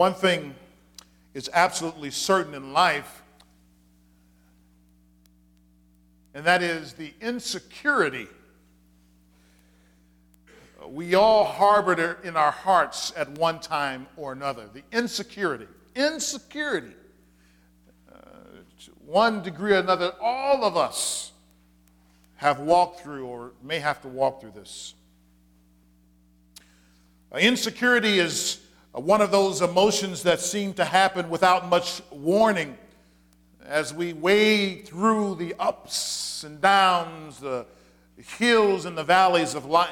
One thing is absolutely certain in life, and that is the insecurity we all harbored in our hearts at one time or another. The insecurity. Insecurity. Uh, one degree or another, all of us have walked through or may have to walk through this. Uh, insecurity is one of those emotions that seem to happen without much warning as we wade through the ups and downs, the hills and the valleys of life.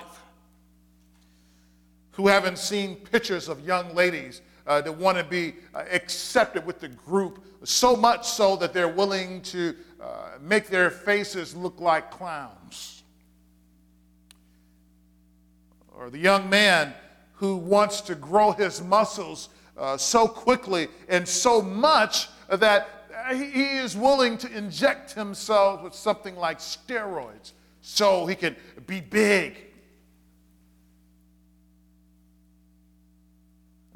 Who haven't seen pictures of young ladies uh, that want to be uh, accepted with the group, so much so that they're willing to uh, make their faces look like clowns? Or the young man who wants to grow his muscles uh, so quickly and so much that he is willing to inject himself with something like steroids so he can be big.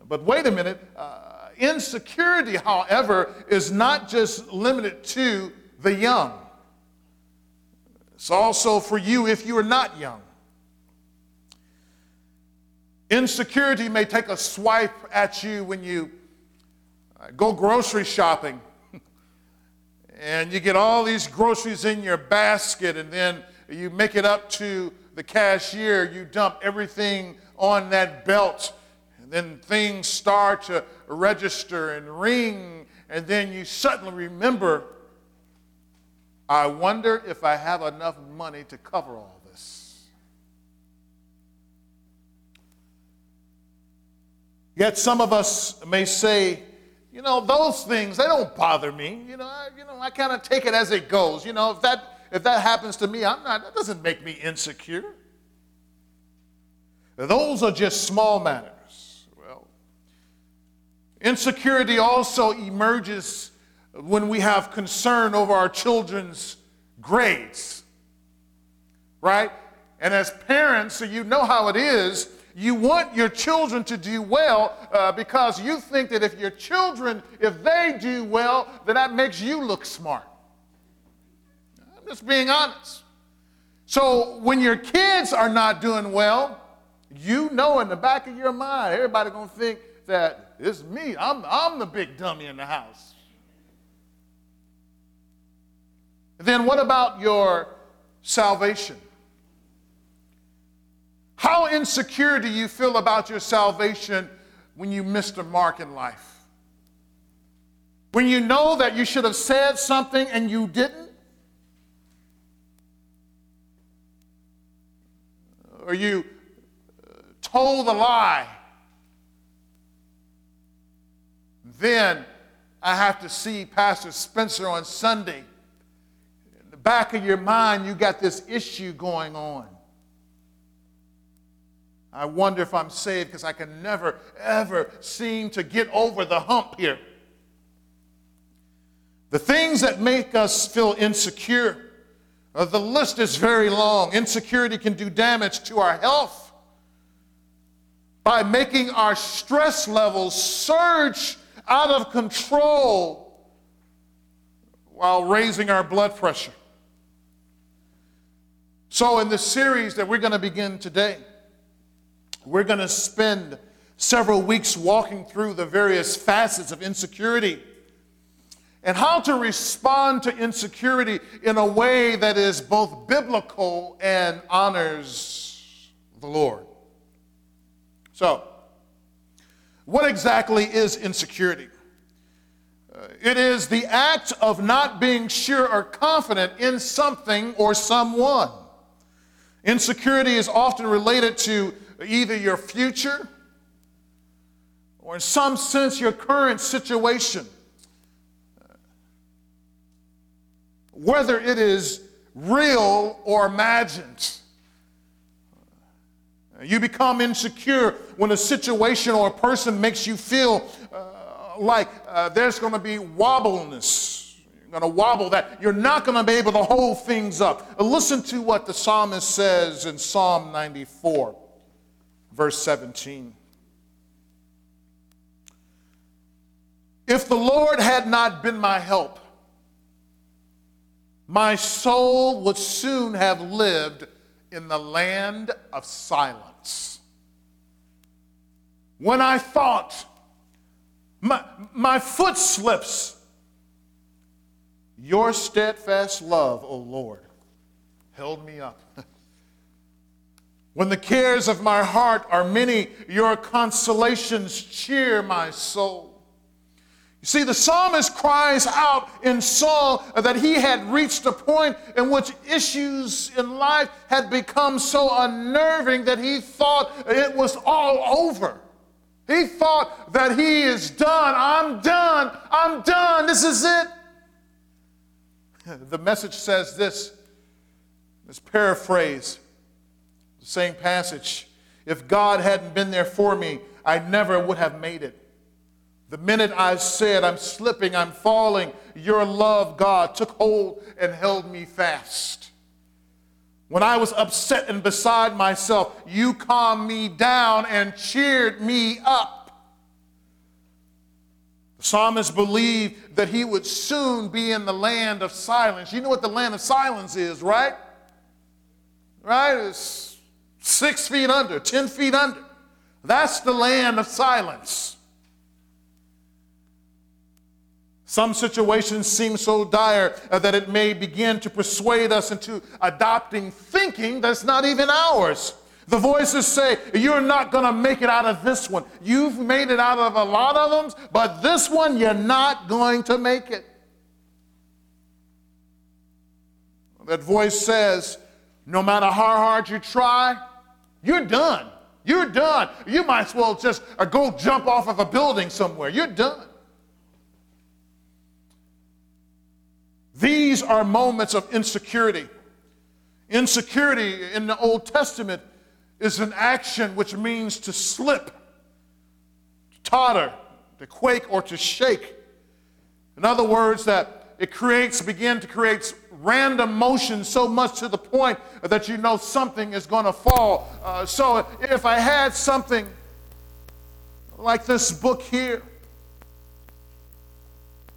But wait a minute, uh, insecurity, however, is not just limited to the young. It's also for you if you are not young. Insecurity may take a swipe at you when you uh, go grocery shopping. And you get all these groceries in your basket and then you make it up to the cashier, you dump everything on that belt, and then things start to register and ring, and then you suddenly remember, I wonder if I have enough money to cover all Yet some of us may say, you know, those things, they don't bother me. You know, I, you know, I kind of take it as it goes. You know, if that, if that happens to me, I'm not, that doesn't make me insecure. Those are just small matters. Well, insecurity also emerges when we have concern over our children's grades, right? And as parents, so you know how it is you want your children to do well uh, because you think that if your children, if they do well, then that makes you look smart. I'm just being honest. So when your kids are not doing well, you know in the back of your mind, everybody gonna think that it's me. I'm, I'm the big dummy in the house. Then what about your salvation? How insecure do you feel about your salvation when you missed a mark in life? When you know that you should have said something and you didn't? Or you uh, told a lie? Then I have to see Pastor Spencer on Sunday. In the back of your mind, you got this issue going on. I wonder if I'm saved because I can never, ever seem to get over the hump here. The things that make us feel insecure, uh, the list is very long. Insecurity can do damage to our health by making our stress levels surge out of control while raising our blood pressure. So, in the series that we're going to begin today, we're going to spend several weeks walking through the various facets of insecurity and how to respond to insecurity in a way that is both biblical and honors the Lord. So, what exactly is insecurity? Uh, it is the act of not being sure or confident in something or someone. Insecurity is often related to either your future or, in some sense, your current situation. Whether it is real or imagined. You become insecure when a situation or a person makes you feel uh, like uh, there's going to be wobbleness. You're going to wobble, that you're not going to be able to hold things up. Listen to what the psalmist says in Psalm 94 verse 17. If the Lord had not been my help, my soul would soon have lived in the land of silence. When I thought, my, my foot slips, your steadfast love, O Lord, held me up. when the cares of my heart are many, your consolations cheer my soul. You see, the psalmist cries out in Saul that he had reached a point in which issues in life had become so unnerving that he thought it was all over. He thought that he is done. I'm done. I'm done. This is it. The message says this, this paraphrase, the same passage. If God hadn't been there for me, I never would have made it. The minute I said, I'm slipping, I'm falling, your love, God, took hold and held me fast. When I was upset and beside myself, you calmed me down and cheered me up. The psalmist believed that he would soon be in the land of silence. You know what the land of silence is, right? Right? It's six feet under, 10 feet under. That's the land of silence. Some situations seem so dire that it may begin to persuade us into adopting thinking that's not even ours. The voices say, You're not going to make it out of this one. You've made it out of a lot of them, but this one, you're not going to make it. That voice says, No matter how hard you try, you're done. You're done. You might as well just uh, go jump off of a building somewhere. You're done. These are moments of insecurity. Insecurity in the Old Testament is an action which means to slip, to totter, to quake, or to shake. In other words, that it creates, begin to create random motion so much to the point that you know something is going to fall. Uh, so if I had something like this book here,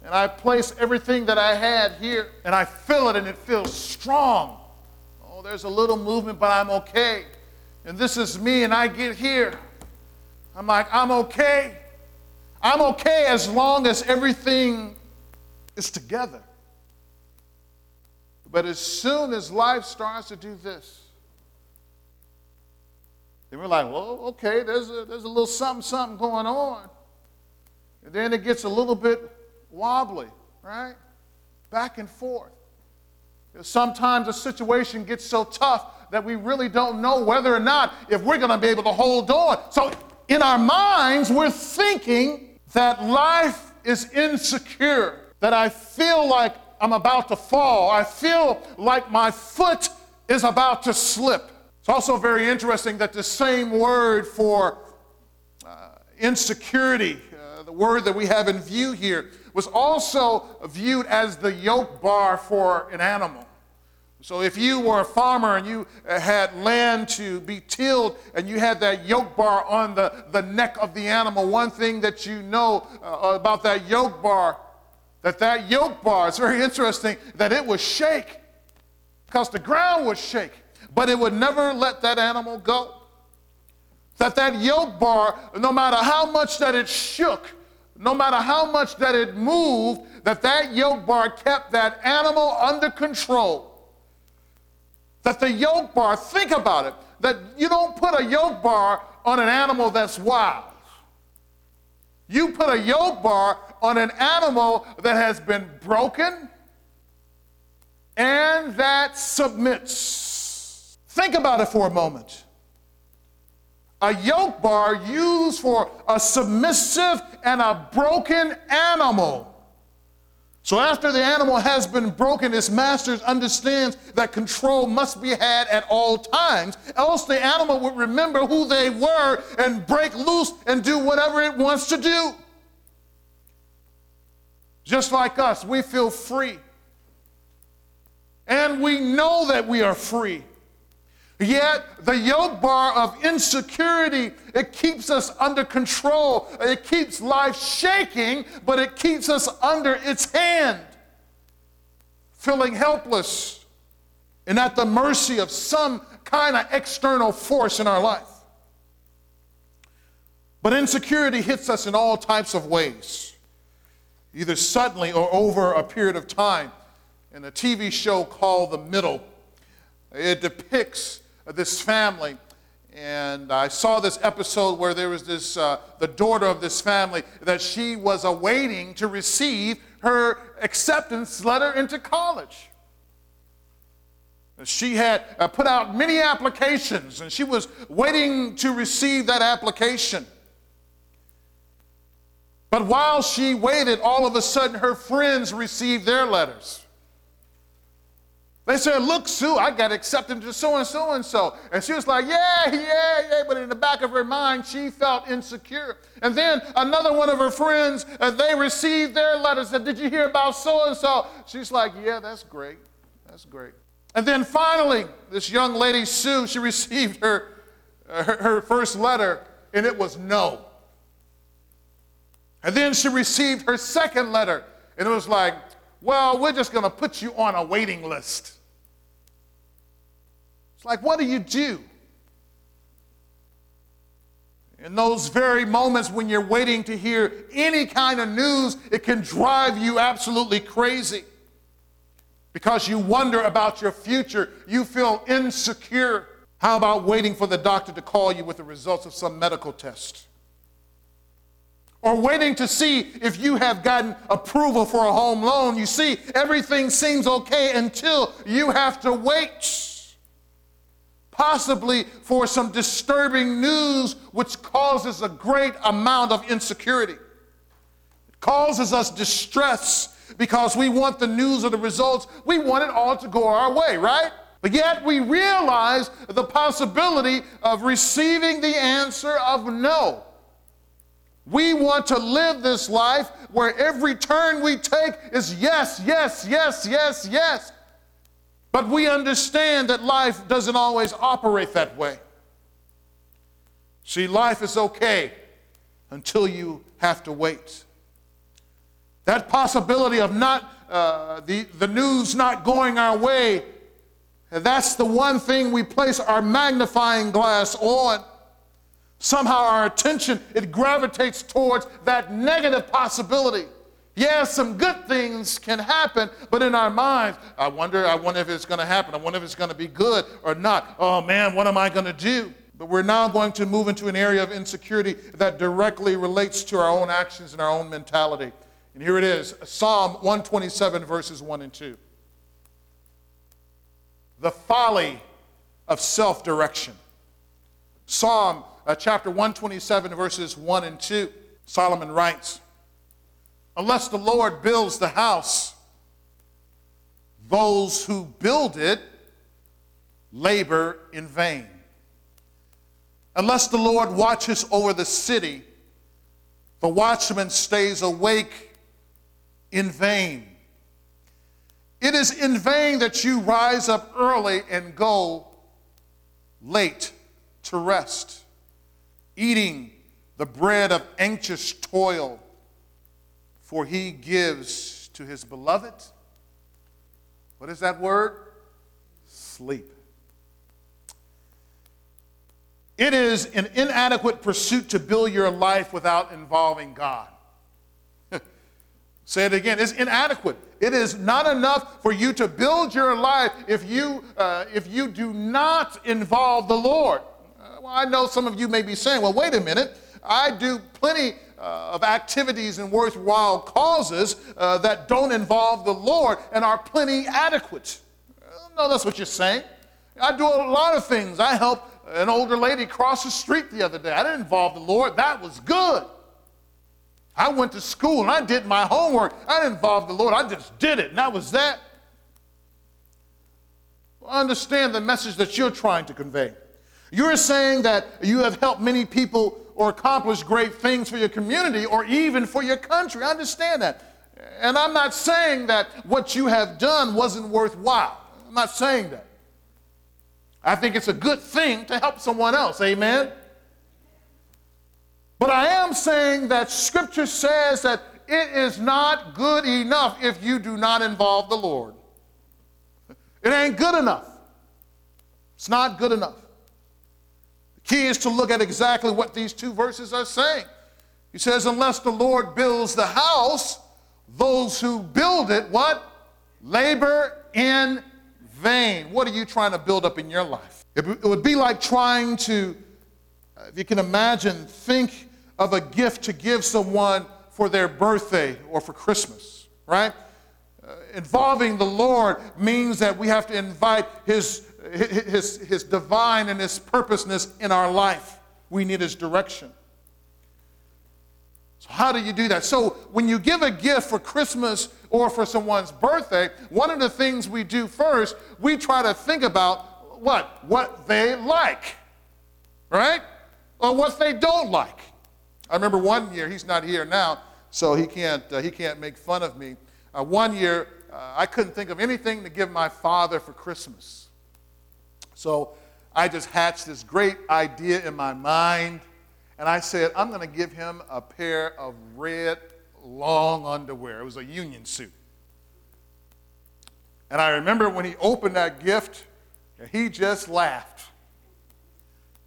and I place everything that I had here and I feel it and it feels strong. Oh, there's a little movement, but I'm okay. And this is me, and I get here. I'm like, I'm okay. I'm okay as long as everything is together. But as soon as life starts to do this, then we're like, well, okay, there's a, there's a little something, something going on. And then it gets a little bit wobbly, right? Back and forth. Sometimes a situation gets so tough that we really don't know whether or not if we're going to be able to hold on. So in our minds, we're thinking that life is insecure, that I feel like I'm about to fall. I feel like my foot is about to slip. It's also very interesting that the same word for uh, insecurity, uh, the word that we have in view here, was also viewed as the yoke bar for an animal. So if you were a farmer and you had land to be tilled and you had that yoke bar on the, the neck of the animal, one thing that you know uh, about that yoke bar, that that yoke bar, it's very interesting that it would shake because the ground would shake, but it would never let that animal go. That that yoke bar, no matter how much that it shook, no matter how much that it moved, that that yoke bar kept that animal under control. That the yoke bar, think about it, that you don't put a yoke bar on an animal that's wild. You put a yoke bar on an animal that has been broken and that submits. Think about it for a moment a yoke bar used for a submissive and a broken animal. So after the animal has been broken, its master understands that control must be had at all times, else the animal would remember who they were and break loose and do whatever it wants to do. Just like us, we feel free. And we know that we are free. Yet the yoke bar of insecurity, it keeps us under control. It keeps life shaking, but it keeps us under its hand, feeling helpless and at the mercy of some kind of external force in our life. But insecurity hits us in all types of ways, either suddenly or over a period of time. In a TV show called The Middle, it depicts this family. And I saw this episode where there was this, uh, the daughter of this family, that she was awaiting to receive her acceptance letter into college. She had uh, put out many applications and she was waiting to receive that application. But while she waited, all of a sudden her friends received their letters. They said, Look, Sue, I got accepted to so and so and so. And she was like, Yeah, yeah, yeah. But in the back of her mind, she felt insecure. And then another one of her friends, uh, they received their letters. Said, Did you hear about so and so? She's like, Yeah, that's great. That's great. And then finally, this young lady, Sue, she received her, her, her first letter, and it was no. And then she received her second letter, and it was like, Well, we're just going to put you on a waiting list. It's like, what do you do? In those very moments when you're waiting to hear any kind of news, it can drive you absolutely crazy because you wonder about your future. You feel insecure. How about waiting for the doctor to call you with the results of some medical test? Or waiting to see if you have gotten approval for a home loan. You see, everything seems okay until you have to wait possibly for some disturbing news, which causes a great amount of insecurity. It causes us distress because we want the news or the results. We want it all to go our way, right? But yet we realize the possibility of receiving the answer of no. We want to live this life where every turn we take is yes, yes, yes, yes, yes. But we understand that life doesn't always operate that way. See, life is okay until you have to wait. That possibility of not uh, the, the news not going our way, that's the one thing we place our magnifying glass on. Somehow our attention, it gravitates towards that negative possibility. Yes, some good things can happen, but in our minds, I wonder, I wonder if it's going to happen. I wonder if it's going to be good or not. Oh man, what am I going to do? But we're now going to move into an area of insecurity that directly relates to our own actions and our own mentality. And here it is Psalm 127, verses 1 and 2. The folly of self direction. Psalm uh, chapter 127, verses 1 and 2. Solomon writes, Unless the Lord builds the house, those who build it labor in vain. Unless the Lord watches over the city, the watchman stays awake in vain. It is in vain that you rise up early and go late to rest, eating the bread of anxious toil for he gives to his beloved. What is that word? Sleep. It is an inadequate pursuit to build your life without involving God. Say it again. It's inadequate. It is not enough for you to build your life if you, uh, if you do not involve the Lord. Well, I know some of you may be saying, well, wait a minute. I do plenty uh, of activities and worthwhile causes uh, that don't involve the Lord and are plenty adequate. No, that's what you're saying. I do a lot of things. I helped an older lady cross the street the other day. I didn't involve the Lord. That was good. I went to school and I did my homework. I didn't involve the Lord. I just did it, and that was that. Well, understand the message that you're trying to convey. You're saying that you have helped many people or accomplished great things for your community or even for your country. I understand that. And I'm not saying that what you have done wasn't worthwhile. I'm not saying that. I think it's a good thing to help someone else. Amen? But I am saying that Scripture says that it is not good enough if you do not involve the Lord. It ain't good enough. It's not good enough. Key is to look at exactly what these two verses are saying. He says, Unless the Lord builds the house, those who build it, what? Labor in vain. What are you trying to build up in your life? It would be like trying to, if you can imagine, think of a gift to give someone for their birthday or for Christmas, right? Uh, involving the Lord means that we have to invite his, his, his divine and His purposeness in our life. We need His direction. So, how do you do that? So, when you give a gift for Christmas or for someone's birthday, one of the things we do first, we try to think about what? What they like, right? Or what they don't like. I remember one year, he's not here now, so he can't, uh, he can't make fun of me. Uh, one year, uh, I couldn't think of anything to give my father for Christmas. So I just hatched this great idea in my mind, and I said, I'm going to give him a pair of red long underwear. It was a union suit. And I remember when he opened that gift, he just laughed.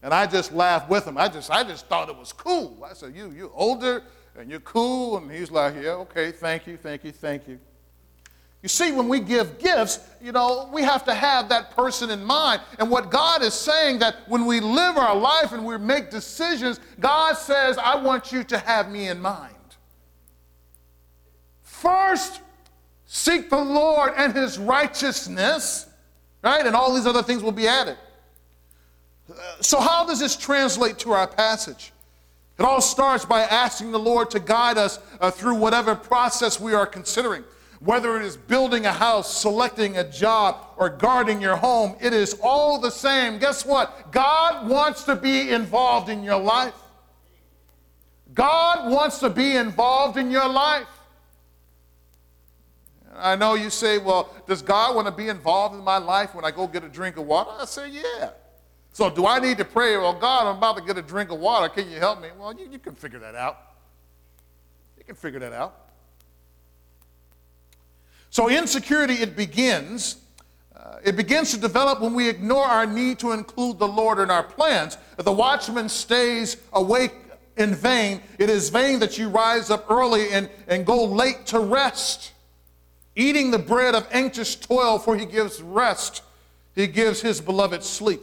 And I just laughed with him. I just, I just thought it was cool. I said, you, you older and you're cool. And he's like, yeah, okay, thank you, thank you, thank you. You see, when we give gifts, you know, we have to have that person in mind. And what God is saying that when we live our life and we make decisions, God says, I want you to have me in mind. First, seek the Lord and his righteousness, right? And all these other things will be added. So, how does this translate to our passage? It all starts by asking the Lord to guide us uh, through whatever process we are considering. Whether it is building a house, selecting a job, or guarding your home, it is all the same. Guess what? God wants to be involved in your life. God wants to be involved in your life. I know you say, well, does God want to be involved in my life when I go get a drink of water? I say, yeah. So do I need to pray, well, God, I'm about to get a drink of water. Can you help me? Well, you, you can figure that out. You can figure that out. So, insecurity, it begins. Uh, it begins to develop when we ignore our need to include the Lord in our plans. If the watchman stays awake in vain, it is vain that you rise up early and, and go late to rest. Eating the bread of anxious toil, for he gives rest, he gives his beloved sleep.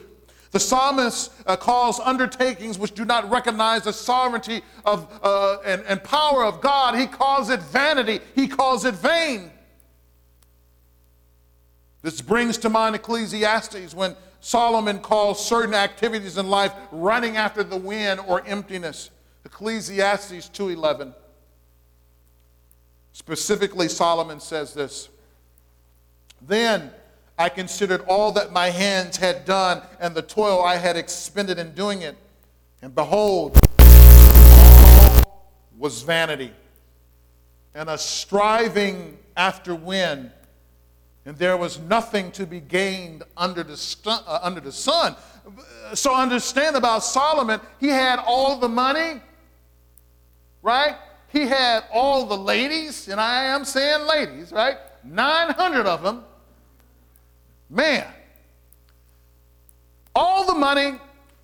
The psalmist uh, calls undertakings which do not recognize the sovereignty of, uh, and, and power of God, he calls it vanity, he calls it vain. This brings to mind Ecclesiastes when Solomon calls certain activities in life running after the wind or emptiness. Ecclesiastes 2:11. Specifically Solomon says this. Then I considered all that my hands had done and the toil I had expended in doing it. And behold, was vanity and a striving after wind and there was nothing to be gained under the, stu- uh, under the sun. So understand about Solomon, he had all the money, right? He had all the ladies, and I am saying ladies, right? 900 of them. Man, all the money,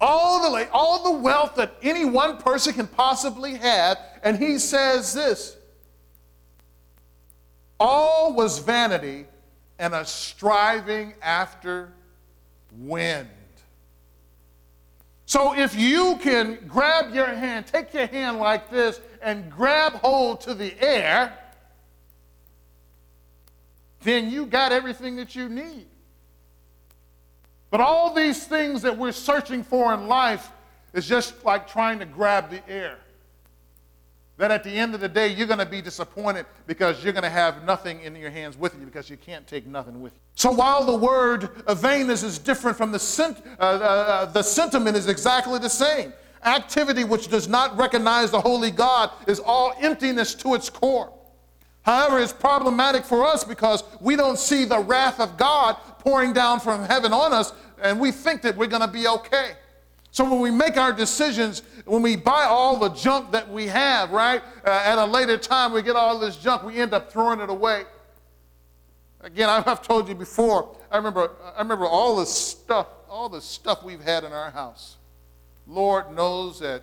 all the all the wealth that any one person can possibly have, and he says this: all was vanity and a striving after wind. So if you can grab your hand, take your hand like this, and grab hold to the air, then you got everything that you need. But all these things that we're searching for in life is just like trying to grab the air that at the end of the day, you're going to be disappointed because you're going to have nothing in your hands with you because you can't take nothing with you. So while the word vainness is different from the, sent, uh, uh, the sentiment is exactly the same. Activity which does not recognize the holy God is all emptiness to its core. However, it's problematic for us because we don't see the wrath of God pouring down from heaven on us and we think that we're going to be okay. So when we make our decisions, when we buy all the junk that we have, right, uh, at a later time, we get all this junk, we end up throwing it away. Again, I've told you before, I remember, I remember all the stuff, all the stuff we've had in our house. Lord knows that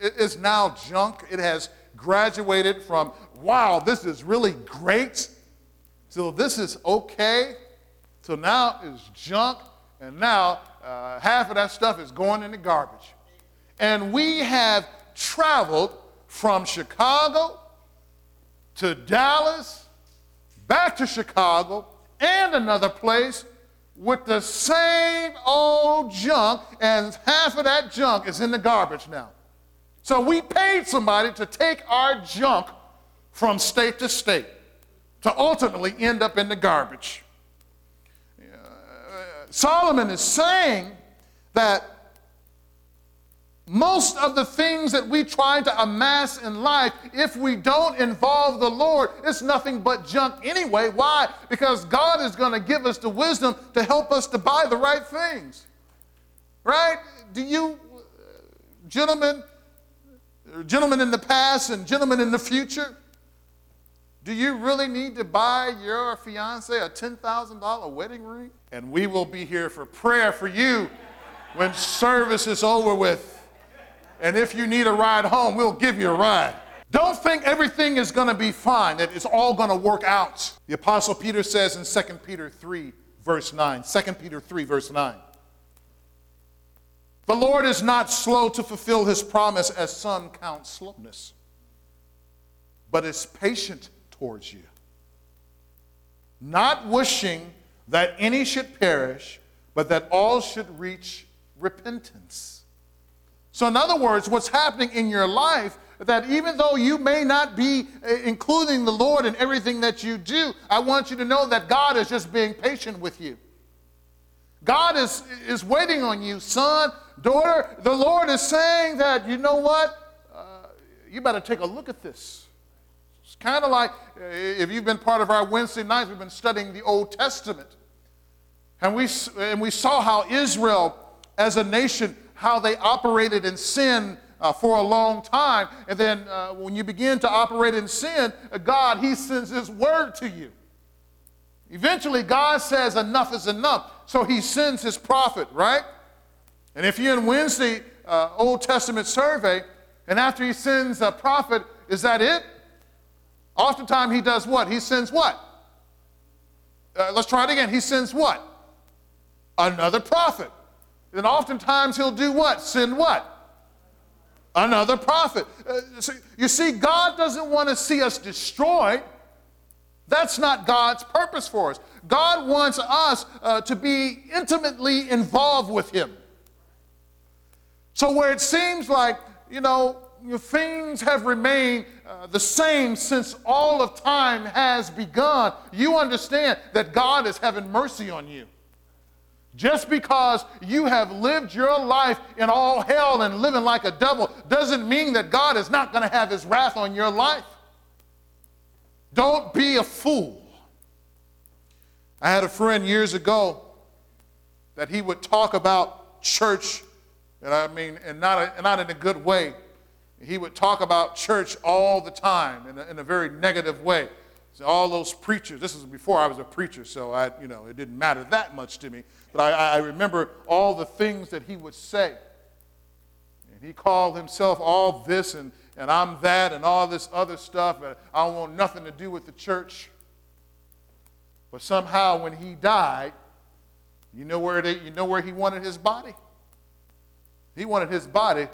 it's now junk. It has graduated from, wow, this is really great, so this is okay. So now it's junk, and now uh, half of that stuff is going in the garbage. And we have traveled from Chicago to Dallas, back to Chicago, and another place with the same old junk, and half of that junk is in the garbage now. So we paid somebody to take our junk from state to state to ultimately end up in the garbage. Solomon is saying that most of the things that we try to amass in life, if we don't involve the Lord, it's nothing but junk anyway. Why? Because God is going to give us the wisdom to help us to buy the right things. Right? Do you, gentlemen, gentlemen in the past and gentlemen in the future, do you really need to buy your fiance a $10,000 wedding ring? And we will be here for prayer for you when service is over with. And if you need a ride home, we'll give you a ride. Don't think everything is going to be fine, that it's all going to work out. The Apostle Peter says in 2 Peter 3, verse 9. 2 Peter 3, verse 9. The Lord is not slow to fulfill his promise, as some count slowness, but is patient towards you, not wishing that any should perish, but that all should reach repentance. So, in other words, what's happening in your life that even though you may not be uh, including the Lord in everything that you do, I want you to know that God is just being patient with you. God is, is waiting on you, son, daughter. The Lord is saying that, you know what? Uh, you better take a look at this. It's kind of like uh, if you've been part of our Wednesday nights, we've been studying the Old Testament. And we, and we saw how Israel, as a nation, how they operated in sin uh, for a long time. And then uh, when you begin to operate in sin, uh, God, He sends His word to you. Eventually, God says enough is enough. So He sends His prophet, right? And if you're in Wednesday uh, Old Testament survey, and after He sends a prophet, is that it? Oftentimes He does what? He sends what? Uh, let's try it again. He sends what? Another prophet. Then oftentimes he'll do what? Send what? Another prophet. Uh, you see, God doesn't want to see us destroyed. That's not God's purpose for us. God wants us uh, to be intimately involved with Him. So, where it seems like, you know, things have remained uh, the same since all of time has begun, you understand that God is having mercy on you. Just because you have lived your life in all hell and living like a devil doesn't mean that God is not going to have his wrath on your life. Don't be a fool. I had a friend years ago that he would talk about church, and I mean, and not, a, not in a good way. He would talk about church all the time in a, in a very negative way. So all those preachers, this is before I was a preacher, so I, you know, it didn't matter that much to me. But I, I remember all the things that he would say. And he called himself all this and, and I'm that and all this other stuff. And I don't want nothing to do with the church. But somehow when he died, you know where, they, you know where he wanted his body? He wanted his body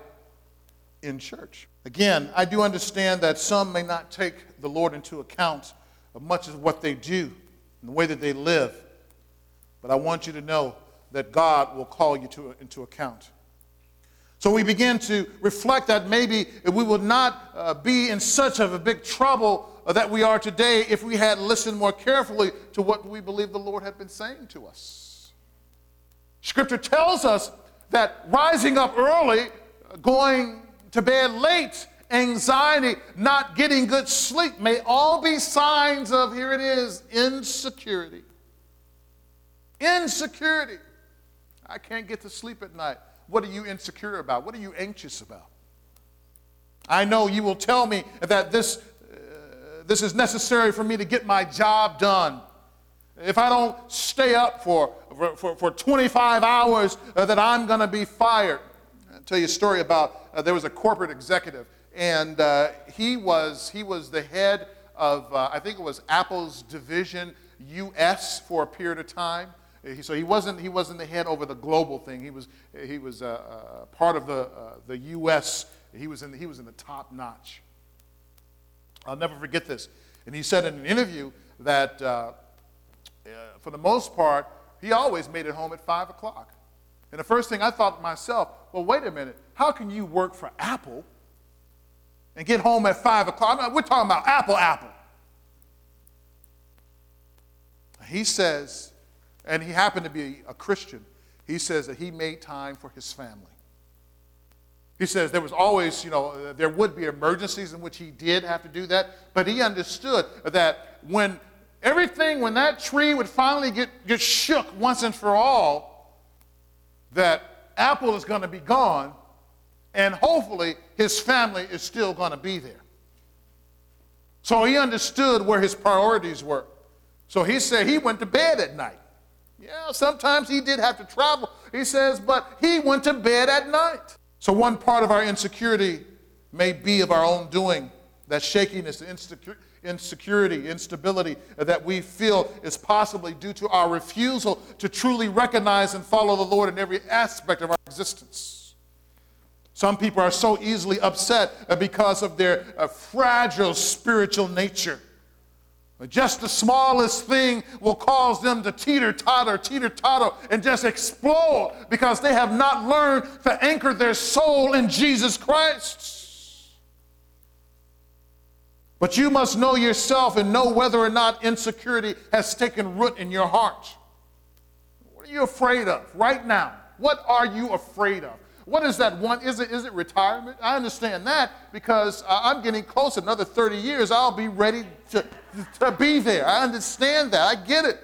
in church. Again, I do understand that some may not take the Lord into account of much of what they do and the way that they live. But I want you to know that God will call you to, into account. So we begin to reflect that maybe we would not uh, be in such of a big trouble uh, that we are today if we had listened more carefully to what we believe the Lord had been saying to us. Scripture tells us that rising up early, going to bed late, anxiety, not getting good sleep may all be signs of, here it is, insecurity insecurity. I can't get to sleep at night. What are you insecure about? What are you anxious about? I know you will tell me that this, uh, this is necessary for me to get my job done. If I don't stay up for, for, for 25 hours, uh, that I'm going to be fired. I'll tell you a story about uh, there was a corporate executive, and uh, he, was, he was the head of, uh, I think it was Apple's division US for a period of time. So he wasn't, he wasn't the head over the global thing. He was, he was uh, uh, part of the, uh, the U.S. He was, in, he was in the top notch. I'll never forget this. And he said in an interview that for the most part, he always made it home at 5 o'clock. And the first thing I thought to myself, well, wait a minute. How can you work for Apple and get home at 5 o'clock? We're talking about Apple, Apple. He says, and he happened to be a Christian, he says that he made time for his family. He says there was always, you know, there would be emergencies in which he did have to do that, but he understood that when everything, when that tree would finally get, get shook once and for all, that Apple is going to be gone, and hopefully his family is still going to be there. So he understood where his priorities were. So he said he went to bed at night. Yeah, sometimes he did have to travel. He says, but he went to bed at night. So one part of our insecurity may be of our own doing. That shakiness, the insecurity, instability that we feel is possibly due to our refusal to truly recognize and follow the Lord in every aspect of our existence. Some people are so easily upset because of their uh, fragile spiritual nature. Just the smallest thing will cause them to teeter totter, teeter totter, and just explode because they have not learned to anchor their soul in Jesus Christ. But you must know yourself and know whether or not insecurity has taken root in your heart. What are you afraid of right now? What are you afraid of? What is that one? Is it, is it retirement? I understand that because uh, I'm getting close. Another 30 years, I'll be ready to, to be there. I understand that. I get it.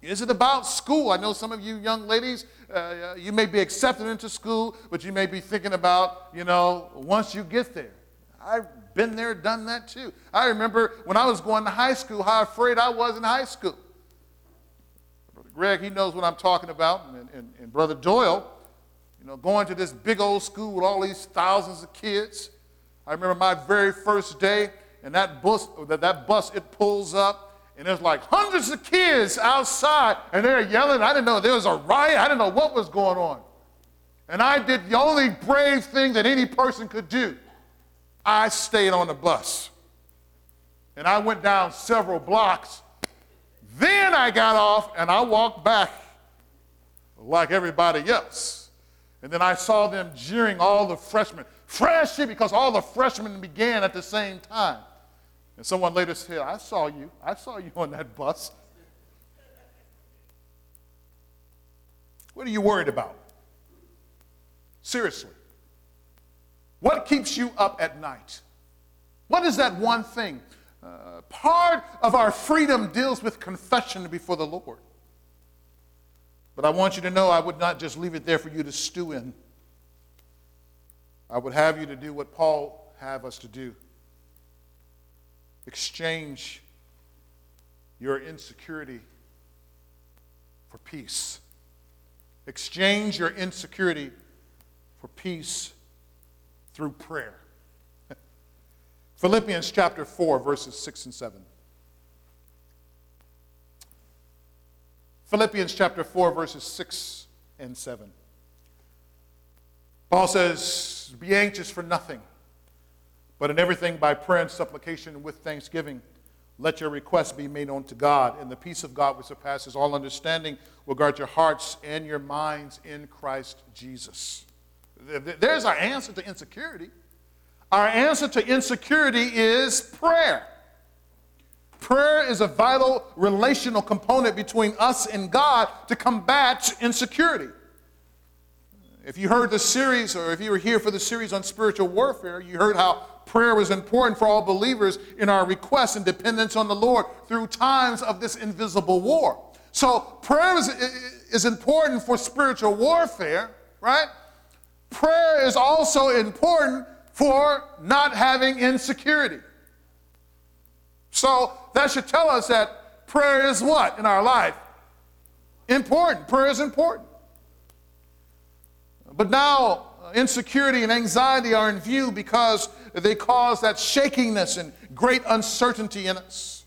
Is it about school? I know some of you young ladies, uh, you may be accepted into school, but you may be thinking about, you know, once you get there. I've been there, done that too. I remember when I was going to high school, how afraid I was in high school. Brother Greg, he knows what I'm talking about, and, and, and Brother Doyle, you know, going to this big old school with all these thousands of kids. I remember my very first day, and that bus, that, that bus, it pulls up, and there's like hundreds of kids outside, and they're yelling. I didn't know there was a riot. I didn't know what was going on. And I did the only brave thing that any person could do. I stayed on the bus. And I went down several blocks. Then I got off and I walked back like everybody else. And then I saw them jeering all the freshmen. Freshie, because all the freshmen began at the same time. And someone later said, I saw you. I saw you on that bus. What are you worried about? Seriously. What keeps you up at night? What is that one thing? Uh, part of our freedom deals with confession before the Lord. But I want you to know I would not just leave it there for you to stew in. I would have you to do what Paul have us to do. Exchange your insecurity for peace. Exchange your insecurity for peace through prayer. Philippians chapter 4, verses 6 and 7. Philippians chapter 4, verses 6 and 7. Paul says, Be anxious for nothing, but in everything by prayer and supplication with thanksgiving, let your requests be made known to God, and the peace of God which surpasses all understanding will guard your hearts and your minds in Christ Jesus. There's our answer to insecurity. Our answer to insecurity is prayer. Prayer is a vital relational component between us and God to combat insecurity. If you heard the series, or if you were here for the series on spiritual warfare, you heard how prayer was important for all believers in our requests and dependence on the Lord through times of this invisible war. So prayer is, is important for spiritual warfare, right? Prayer is also important for not having insecurity. So that should tell us that prayer is what in our life? Important. Prayer is important. But now, uh, insecurity and anxiety are in view because they cause that shakiness and great uncertainty in us.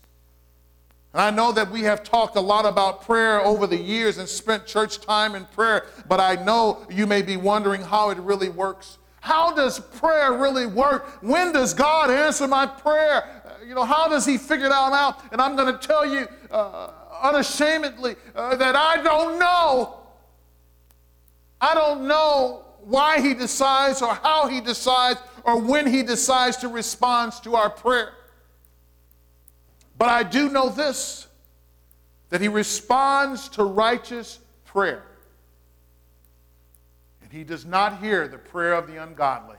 And I know that we have talked a lot about prayer over the years and spent church time in prayer, but I know you may be wondering how it really works. How does prayer really work? When does God answer my prayer? Uh, you know, how does He figure it out? And I'm going to tell you uh, unashamedly uh, that I don't know. I don't know why he decides or how he decides or when he decides to respond to our prayer. But I do know this that he responds to righteous prayer. And he does not hear the prayer of the ungodly.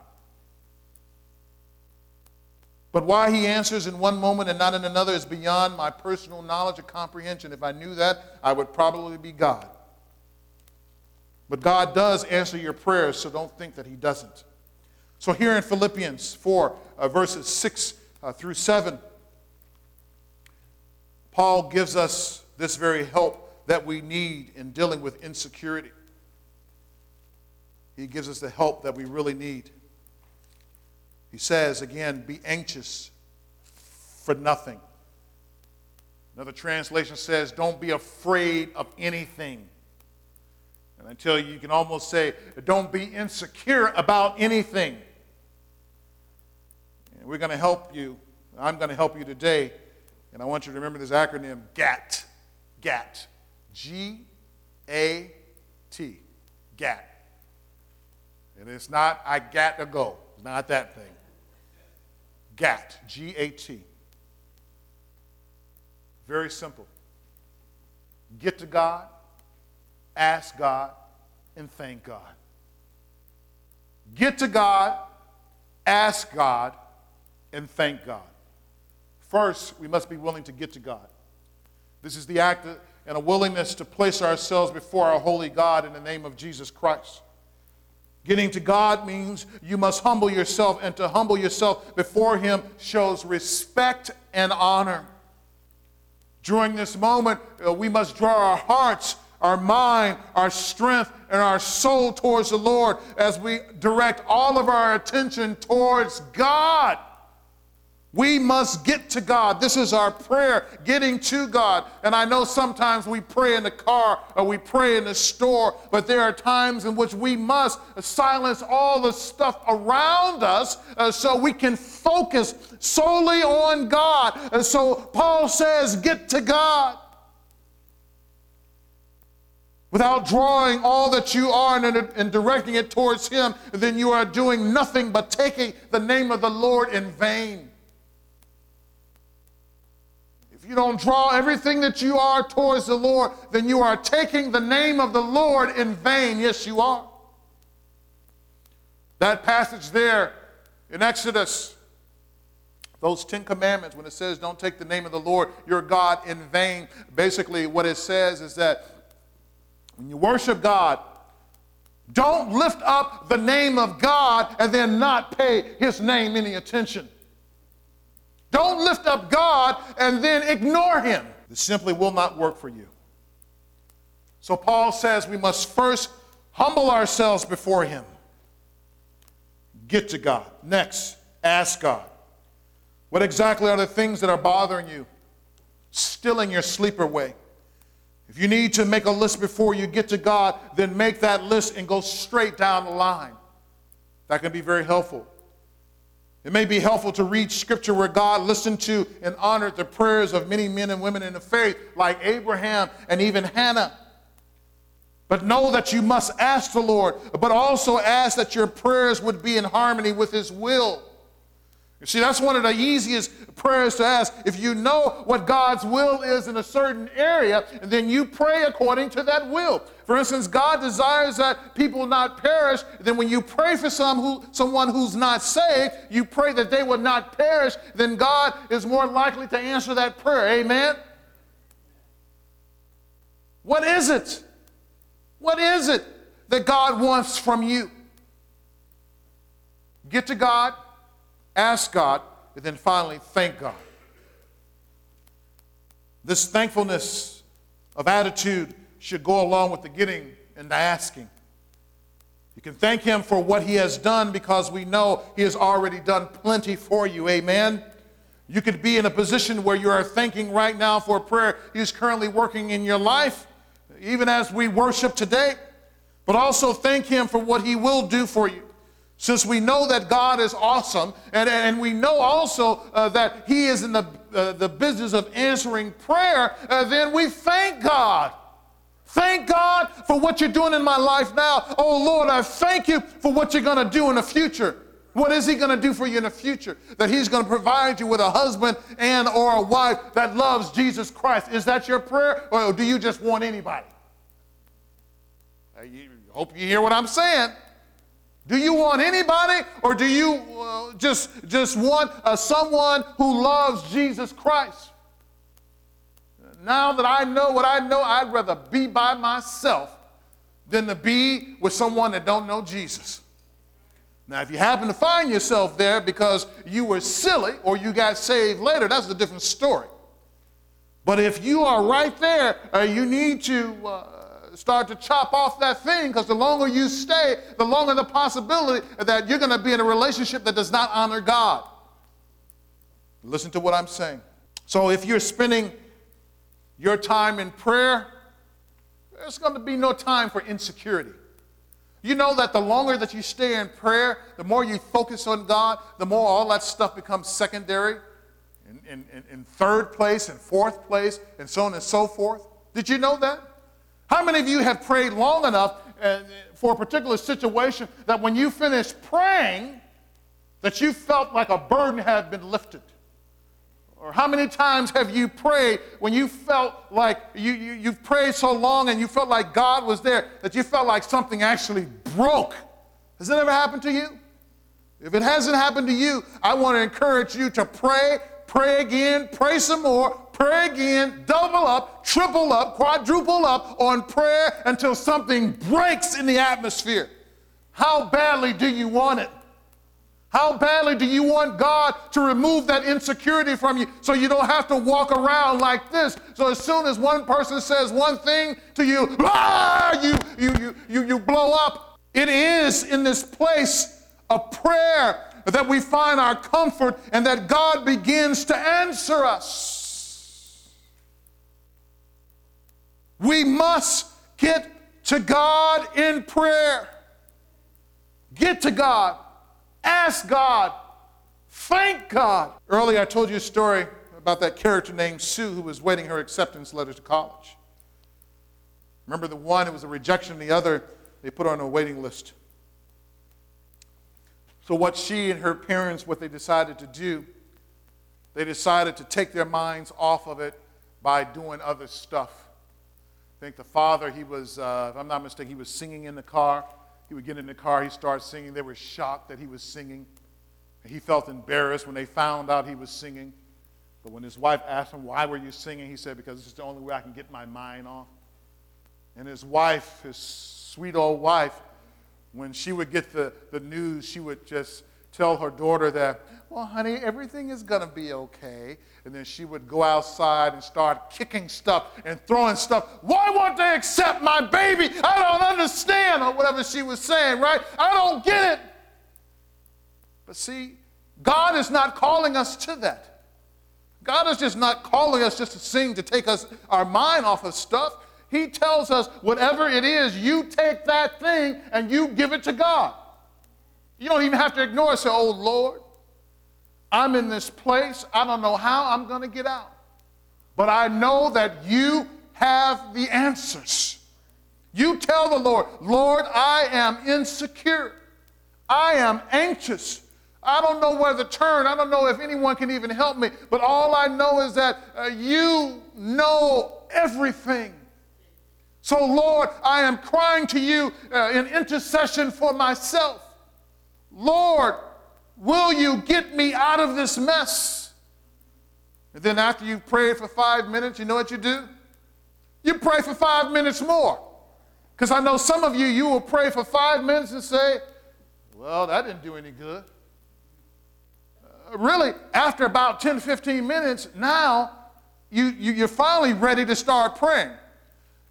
But why he answers in one moment and not in another is beyond my personal knowledge or comprehension. If I knew that, I would probably be God. But God does answer your prayers, so don't think that He doesn't. So, here in Philippians 4, uh, verses 6 uh, through 7, Paul gives us this very help that we need in dealing with insecurity. He gives us the help that we really need. He says, again, be anxious for nothing. Another translation says, don't be afraid of anything. And until you can almost say, don't be insecure about anything. And we're going to help you. I'm going to help you today. And I want you to remember this acronym GAT. GAT. G A T. GAT. And it's not, I got to go. It's not that thing. GAT. G A T. Very simple. Get to God ask God, and thank God. Get to God, ask God, and thank God. First, we must be willing to get to God. This is the act and a willingness to place ourselves before our holy God in the name of Jesus Christ. Getting to God means you must humble yourself, and to humble yourself before Him shows respect and honor. During this moment, uh, we must draw our hearts our mind, our strength, and our soul towards the Lord as we direct all of our attention towards God. We must get to God. This is our prayer, getting to God. And I know sometimes we pray in the car or we pray in the store, but there are times in which we must silence all the stuff around us uh, so we can focus solely on God. And so Paul says, get to God without drawing all that you are and, and, directing it towards Him, then you are doing nothing but taking the name of the Lord in vain. You don't draw everything that you are towards the Lord, then you are taking the name of the Lord in vain. Yes, you are. That passage there in Exodus, those Ten Commandments, when it says, Don't take the name of the Lord your God in vain, basically what it says is that when you worship God, don't lift up the name of God and then not pay his name any attention. Don't lift up God and then ignore him. This simply will not work for you. So Paul says we must first humble ourselves before him. Get to God. Next, ask God. What exactly are the things that are bothering you, stilling your sleep away? If you need to make a list before you get to God, then make that list and go straight down the line. That can be very helpful. It may be helpful to read scripture where God listened to and honored the prayers of many men and women in the faith, like Abraham and even Hannah. But know that you must ask the Lord, but also ask that your prayers would be in harmony with His will. See, that's one of the easiest prayers to ask. If you know what God's will is in a certain area, then you pray according to that will. For instance, God desires that people not perish. Then when you pray for some who, someone who's not saved, you pray that they will not perish, then God is more likely to answer that prayer. Amen? What is it? What is it that God wants from you? Get to God, ask God, and then finally thank God. This thankfulness of attitude should go along with the getting and the asking. You can thank Him for what He has done because we know He has already done plenty for you. Amen. You could be in a position where you are thanking right now for a prayer He is currently working in your life, even as we worship today, but also thank Him for what He will do for you. Since we know that God is awesome, and, and we know also uh, that He is in the, uh, the business of answering prayer, uh, then we thank God. Thank God for what you're doing in my life now. Oh Lord, I thank you for what you're going to do in the future. What is he going to do for you in the future? That he's going to provide you with a husband and or a wife that loves Jesus Christ. Is that your prayer or do you just want anybody? I hope you hear what I'm saying. Do you want anybody or do you uh, just, just want uh, someone who loves Jesus Christ? Now that I know what I know, I'd rather be by myself than to be with someone that don't know Jesus. Now, if you happen to find yourself there because you were silly or you got saved later, that's a different story. But if you are right there, uh, you need to uh, start to chop off that thing because the longer you stay, the longer the possibility that you're going to be in a relationship that does not honor God. Listen to what I'm saying. So if you're spending your time in prayer, there's going to be no time for insecurity. You know that the longer that you stay in prayer, the more you focus on God, the more all that stuff becomes secondary, in, in, in third place, and fourth place, and so on and so forth. Did you know that? How many of you have prayed long enough uh, for a particular situation that when you finished praying, that you felt like a burden had been lifted? Or how many times have you prayed when you felt like you, you, you've prayed so long and you felt like God was there that you felt like something actually broke? Has that ever happened to you? If it hasn't happened to you, I want to encourage you to pray, pray again, pray some more, pray again, double up, triple up, quadruple up on prayer until something breaks in the atmosphere. How badly do you want it? How badly do you want God to remove that insecurity from you so you don't have to walk around like this? So as soon as one person says one thing to you, ah, you, you, you, you, you blow up. It is in this place of prayer that we find our comfort and that God begins to answer us. We must get to God in prayer. Get to God Ask God. Thank God. Earlier, I told you a story about that character named Sue who was waiting her acceptance letter to college. Remember the one, it was a rejection, the other, they put her on a waiting list. So, what she and her parents, what they decided to do, they decided to take their minds off of it by doing other stuff. I think the father, he was, uh, if I'm not mistaken, he was singing in the car. He would get in the car, he'd start singing. They were shocked that he was singing. He felt embarrassed when they found out he was singing. But when his wife asked him, Why were you singing? he said, Because this is the only way I can get my mind off. And his wife, his sweet old wife, when she would get the, the news, she would just tell her daughter that, Well, honey, everything is going to be okay and then she would go outside and start kicking stuff and throwing stuff. Why won't they accept my baby? I don't understand, or whatever she was saying, right? I don't get it. But see, God is not calling us to that. God is just not calling us just to sing to take us our mind off of stuff. He tells us whatever it is, you take that thing and you give it to God. You don't even have to ignore it. Say, "Oh Lord, I'm in this place. I don't know how I'm going to get out. But I know that you have the answers. You tell the Lord, Lord, I am insecure. I am anxious. I don't know where to turn. I don't know if anyone can even help me. But all I know is that uh, you know everything. So, Lord, I am crying to you uh, in intercession for myself. Lord, Will you get me out of this mess? And then after you've prayed for five minutes, you know what you do? You pray for five minutes more. Because I know some of you, you will pray for five minutes and say, well, that didn't do any good. Uh, really, after about 10, 15 minutes, now you, you, you're finally ready to start praying.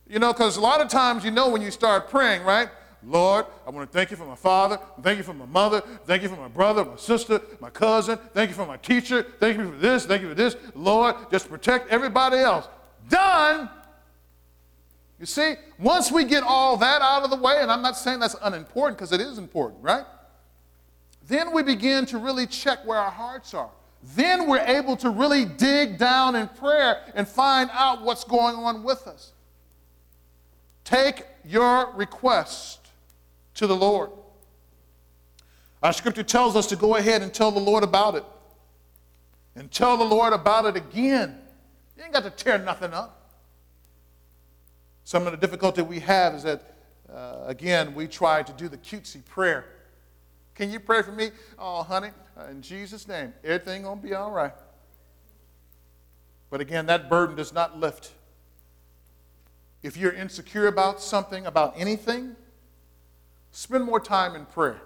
You know, because a lot of times you know when you start praying, right? Lord, I want to thank you for my father. Thank you for my mother. Thank you for my brother, my sister, my cousin. Thank you for my teacher. Thank you for this. Thank you for this. Lord, just protect everybody else. Done. You see, once we get all that out of the way, and I'm not saying that's unimportant because it is important, right? Then we begin to really check where our hearts are. Then we're able to really dig down in prayer and find out what's going on with us. Take your request to the Lord. Our scripture tells us to go ahead and tell the Lord about it. And tell the Lord about it again. You ain't got to tear nothing up. Some of the difficulty we have is that, uh, again, we try to do the cutesy prayer. Can you pray for me? Oh, honey, uh, in Jesus' name, everything gonna be all right. But again, that burden does not lift. If you're insecure about something, about anything, spend more time in prayer.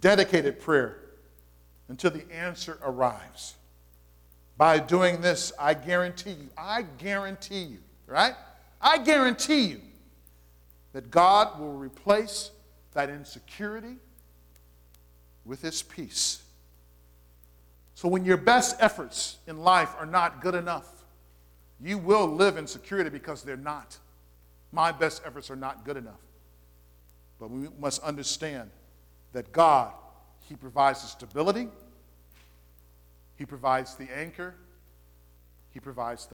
Dedicated prayer until the answer arrives. By doing this, I guarantee you, I guarantee you, right? I guarantee you that God will replace that insecurity with His peace. So when your best efforts in life are not good enough, you will live in security because they're not. My best efforts are not good enough. But we must understand that God, He provides the stability, He provides the anchor, He provides the